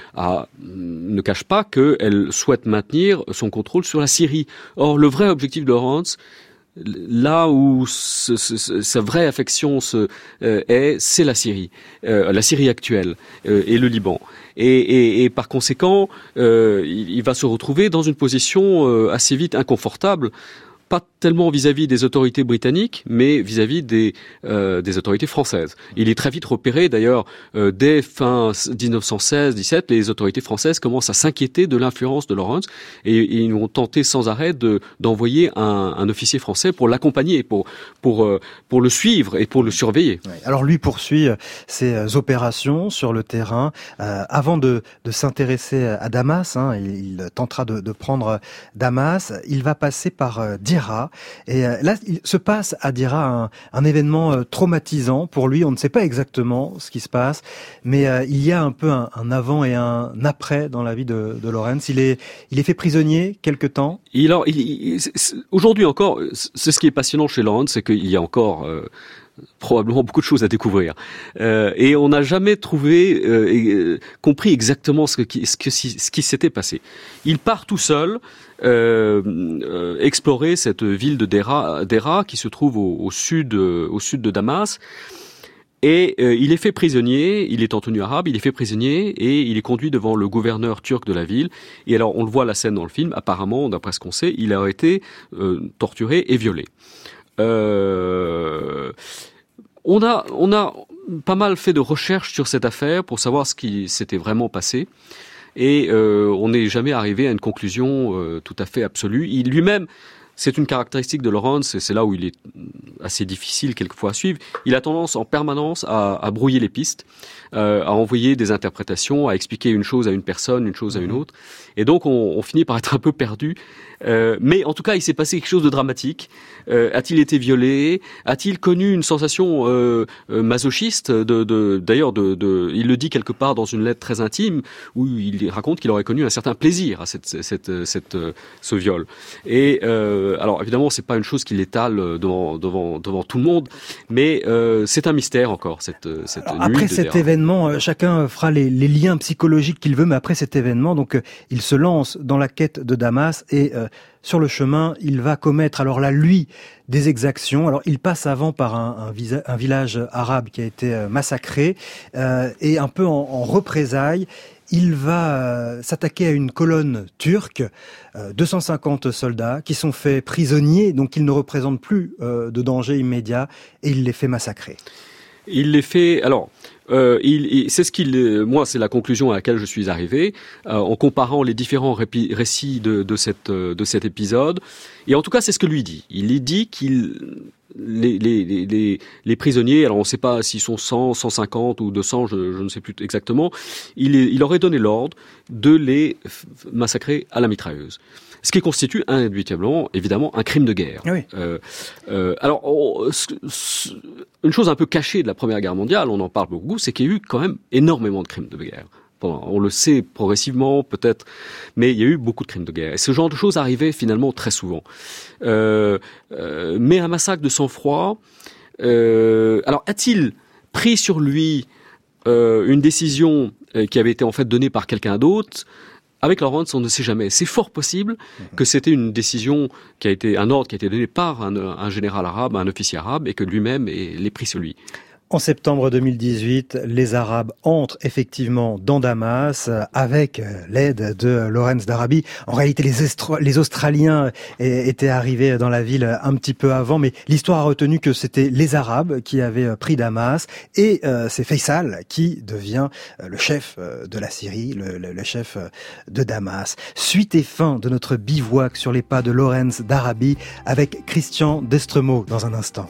ne cache pas qu'elle souhaite maintenir son contrôle sur la Syrie. Or, le vrai objectif de Laurence, là où sa vraie affection euh, est, c'est la Syrie, euh, la Syrie actuelle et le Liban. Et, par conséquent, il, va se retrouver dans une position assez vite inconfortable pas tellement vis-à-vis des autorités britanniques, mais vis-à-vis des, euh, des autorités françaises. Il est très vite repéré, d'ailleurs, euh, dès fin 1916-17, les autorités françaises commencent à s'inquiéter de l'influence de Lawrence et, ils vont tenter sans arrêt de, d'envoyer un, officier français pour l'accompagner, pour, pour, euh, pour le suivre et pour le surveiller. Alors lui poursuit ses opérations sur le terrain. Avant de, de s'intéresser à Damas, hein, il, tentera de, prendre Damas, il va passer par Dira. Et euh, là, il se passe à Dira un, un, événement euh, traumatisant pour lui. On ne sait pas exactement ce qui se passe, mais euh, il y a un peu un, un, avant et un après dans la vie de, de Lorenz. Il est, il est fait prisonnier quelque temps? Il, il aujourd'hui encore, c'est ce qui est passionnant chez Lorenz, c'est qu'il y a encore euh, probablement beaucoup de choses à découvrir. Euh, et on n'a jamais trouvé, euh, compris exactement ce, qui, s'était passé. Il part tout seul euh, explorer cette ville de Dera, Dera qui se trouve au, au sud, au sud de Damas. Et euh, il est fait prisonnier, il est en tenue arabe, il est fait prisonnier et il est conduit devant le gouverneur turc de la ville. Et alors on le voit la scène dans le film, apparemment, d'après ce qu'on sait, il a été euh, torturé et violé. Euh, on a, on a pas mal fait de recherches sur cette affaire pour savoir ce qui s'était vraiment passé. Et euh, on n'est jamais arrivé à une conclusion euh, tout à fait absolue. Il lui-même, c'est une caractéristique de Laurence, et c'est là où il est assez difficile quelquefois à suivre. Il a tendance en permanence à, à brouiller les pistes, euh, à envoyer des interprétations, à expliquer une chose à une personne, une chose à une autre. Et donc on, on finit par être un peu perdu. Euh, mais en tout cas, il s'est passé quelque chose de dramatique. Euh, a-t-il été violé? A-t-il connu une sensation masochiste de, D'ailleurs, de, de, il le dit quelque part dans une lettre très intime où il raconte qu'il aurait connu un certain plaisir à cette, cette, cette, ce viol. Et euh, alors, évidemment, c'est pas une chose qu'il étale devant, devant, devant tout le monde, mais euh, c'est un mystère encore cette, cette alors, Après cet événement, chacun fera les, les liens psychologiques qu'il veut, mais après cet événement, donc il se lance dans la quête de Damas et euh, sur le chemin, il va commettre alors là lui des exactions. Alors il passe avant par un, un, un village arabe qui a été euh, massacré euh, et un peu en, en représailles. Il va euh, s'attaquer à une colonne turque, 250 soldats qui sont faits prisonniers, donc ils ne représentent plus de danger immédiat, et il les fait massacrer. Il les fait. Alors, euh, il, il c'est ce qu'il. Moi, c'est la conclusion à laquelle je suis arrivé euh, en comparant les différents récits de, de, cette, de cet épisode. Et en tout cas, c'est ce que lui dit. Il dit qu'il les, les, les, les, prisonniers, alors on ne sait pas s'ils sont 100, 150 ou 200, je, je ne sais plus exactement, il, il aurait donné l'ordre de les massacrer à la mitrailleuse ce qui constitue indubitablement, évidemment, un crime de guerre. Oui. Euh, euh, alors, on, une chose un peu cachée de la Première Guerre mondiale, on en parle beaucoup, c'est qu'il y a eu quand même énormément de crimes de guerre. Bon, on le sait progressivement, peut-être, mais il y a eu beaucoup de crimes de guerre. Et ce genre de choses arrivait finalement très souvent. Euh, mais un massacre de sang-froid, euh, alors a-t-il pris sur lui une décision qui avait été en fait donnée par quelqu'un d'autre avec Lawrence, on ne sait jamais. C'est fort possible que c'était une décision qui a été, un ordre qui a été donné par un, un général arabe, un officier arabe, et que lui-même l'ait pris sur lui. En septembre 2018, les Arabes entrent effectivement dans Damas avec l'aide de Lawrence d'Arabie. En réalité, les, Australiens étaient arrivés dans la ville un petit peu avant, mais l'histoire a retenu que c'était les Arabes qui avaient pris Damas et euh, c'est Faisal qui devient euh, le chef euh, de la Syrie, le, chef de Damas. Suite et fin de notre bivouac sur les pas de Lawrence d'Arabie avec Christian Destremo dans un instant.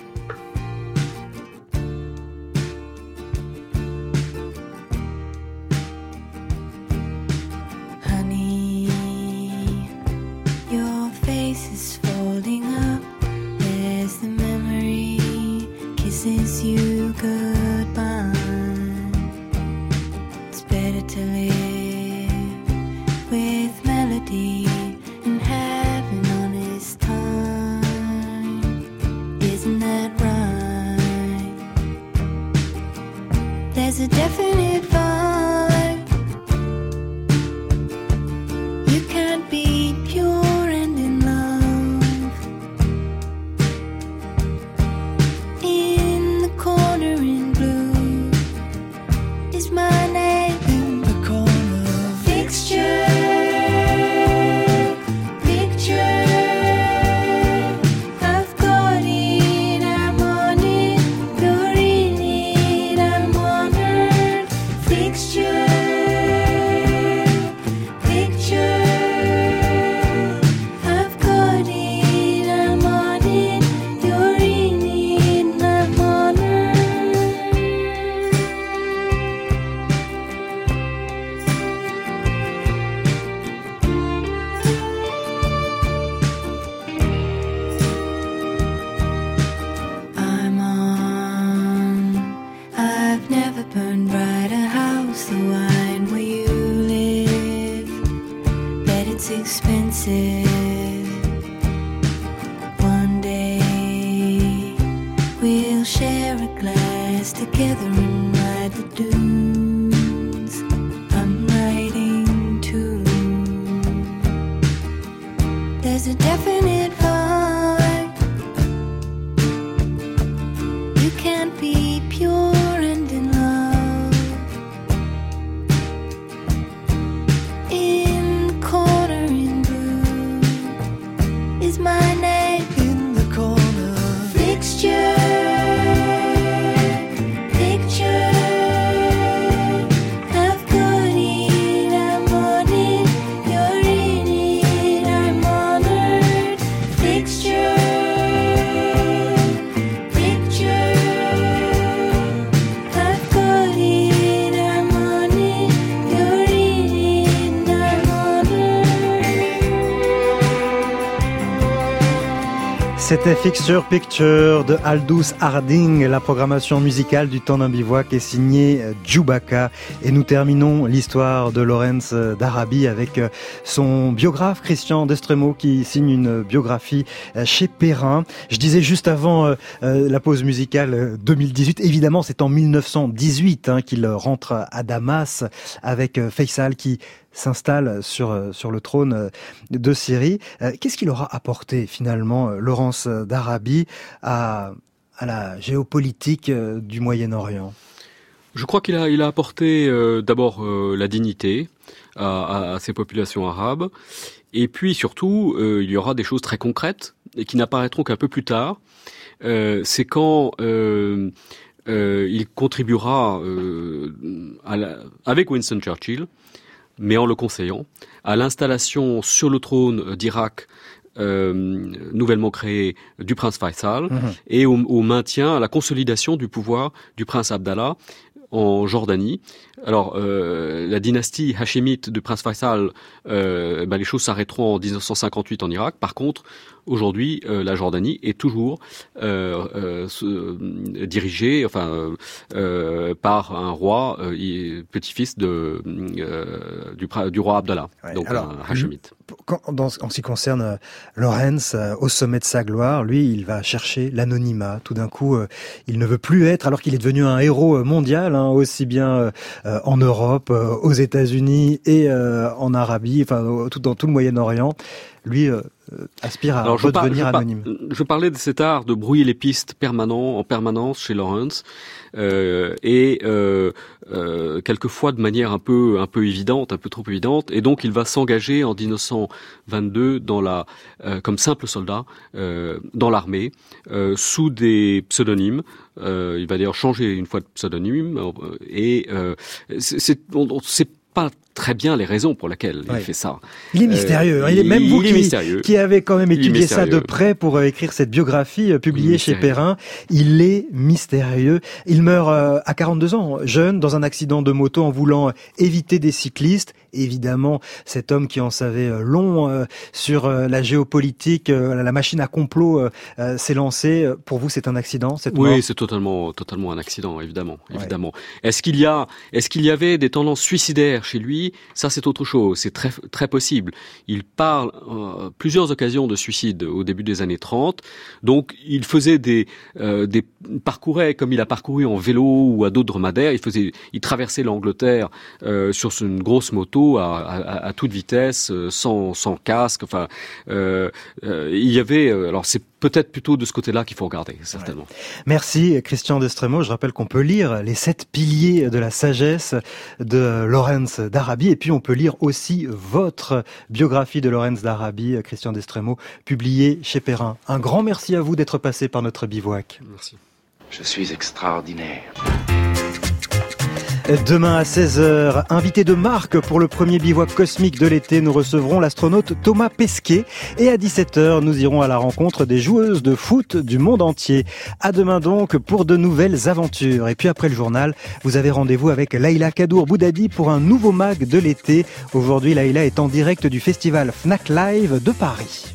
it's expensive. One day we'll share a glass together and ride the dune. C'était Fixture Picture de Aldous Harding, la programmation musicale du temps d'un bivouac est signée Djoubaka. Et nous terminons l'histoire de Lawrence d'Arabie avec son biographe Christian Destremo qui signe une biographie chez Perrin. Je disais juste avant euh, la pause musicale 2018, évidemment c'est en 1918 hein, qu'il rentre à Damas avec Faisal qui s'installe sur, euh, sur le trône euh, de Syrie. Euh, qu'est-ce qu'il aura apporté finalement, Laurence d'Arabie, à, à la géopolitique du Moyen-Orient? Je crois qu'il a, il a apporté d'abord la dignité à, à, ces populations arabes, et puis surtout, il y aura des choses très concrètes et qui n'apparaîtront qu'un peu plus tard. C'est quand il contribuera avec Winston Churchill mais en le conseillant, à l'installation sur le trône d'Irak euh, nouvellement créé du prince Faisal mhm. et au, au, maintien, à la consolidation du pouvoir du prince Abdallah en Jordanie. Alors, euh, la dynastie hachémite du prince Faisal, euh, ben, les choses s'arrêteront en 1958 en Irak. Par contre, aujourd'hui, euh, la Jordanie est toujours euh, euh, dirigée, enfin, par un roi petit-fils de du, du, roi Abdallah, donc un hachémite. en ce qui concerne Lorenz, au sommet de sa gloire, lui, il va chercher l'anonymat. Tout d'un coup, il ne veut plus être, alors qu'il est devenu un héros mondial, hein, aussi bien en Europe, aux États-Unis et en Arabie, enfin, tout dans tout le Moyen-Orient. Lui euh, aspire à redevenir anonyme. je parlais de cet art de brouiller les pistes permanent, en permanence chez Lawrence. Euh, et euh, euh, quelquefois de manière un peu un peu évidente, un peu trop évidente. Et donc il va s'engager en 1922 dans la comme simple soldat dans l'armée sous des pseudonymes. il va d'ailleurs changer une fois de pseudonyme et c'est pas très bien les raisons pour lesquelles il fait ça. Il est mystérieux. Hein. il est même vous qui, qui, avez quand même étudié ça de près pour euh, écrire cette biographie euh, publiée chez Perrin. Il est mystérieux. Il meurt euh, à 42 ans, jeune, dans un accident de moto en voulant éviter des cyclistes. Évidemment, cet homme qui en savait long sur la géopolitique, la machine à complot s'est lancé. Pour vous, c'est un accident cette Oui, c'est totalement, totalement un accident, évidemment, évidemment. Est-ce qu'il y a, est-ce qu'il y avait des tendances suicidaires chez lui ça c'est autre chose, c'est très, très possible. Il parle euh, plusieurs occasions de suicide au début des années 30, donc il faisait des, euh, parcourait comme il a parcouru en vélo ou à d'autres dromadaires, il faisait, il traversait l'Angleterre euh, sur une grosse moto à, à, à toute vitesse, euh, sans, sans casque, enfin, euh, il y avait, alors c'est peut-être plutôt de ce côté-là qu'il faut regarder, certainement. Merci Christian Destremo. Je rappelle qu'on peut lire les sept piliers de la sagesse de Lorenz d'Arabie et puis on peut lire aussi votre biographie de Lorenz d'Arabie, Christian Destremo, publiée chez Perrin. Un grand merci à vous d'être passé par notre bivouac. Merci. Je suis extraordinaire. Demain à 16h, invité de marque pour le premier bivouac cosmique de l'été, nous recevrons l'astronaute Thomas Pesquet. Et à 17h, nous irons à la rencontre des joueuses de foot du monde entier. À demain donc pour de nouvelles aventures. Et puis après le journal, vous avez rendez-vous avec Laïla Kadour Boudadi pour un nouveau mag de l'été. Aujourd'hui, Laïla est en direct du festival Fnac Live de Paris.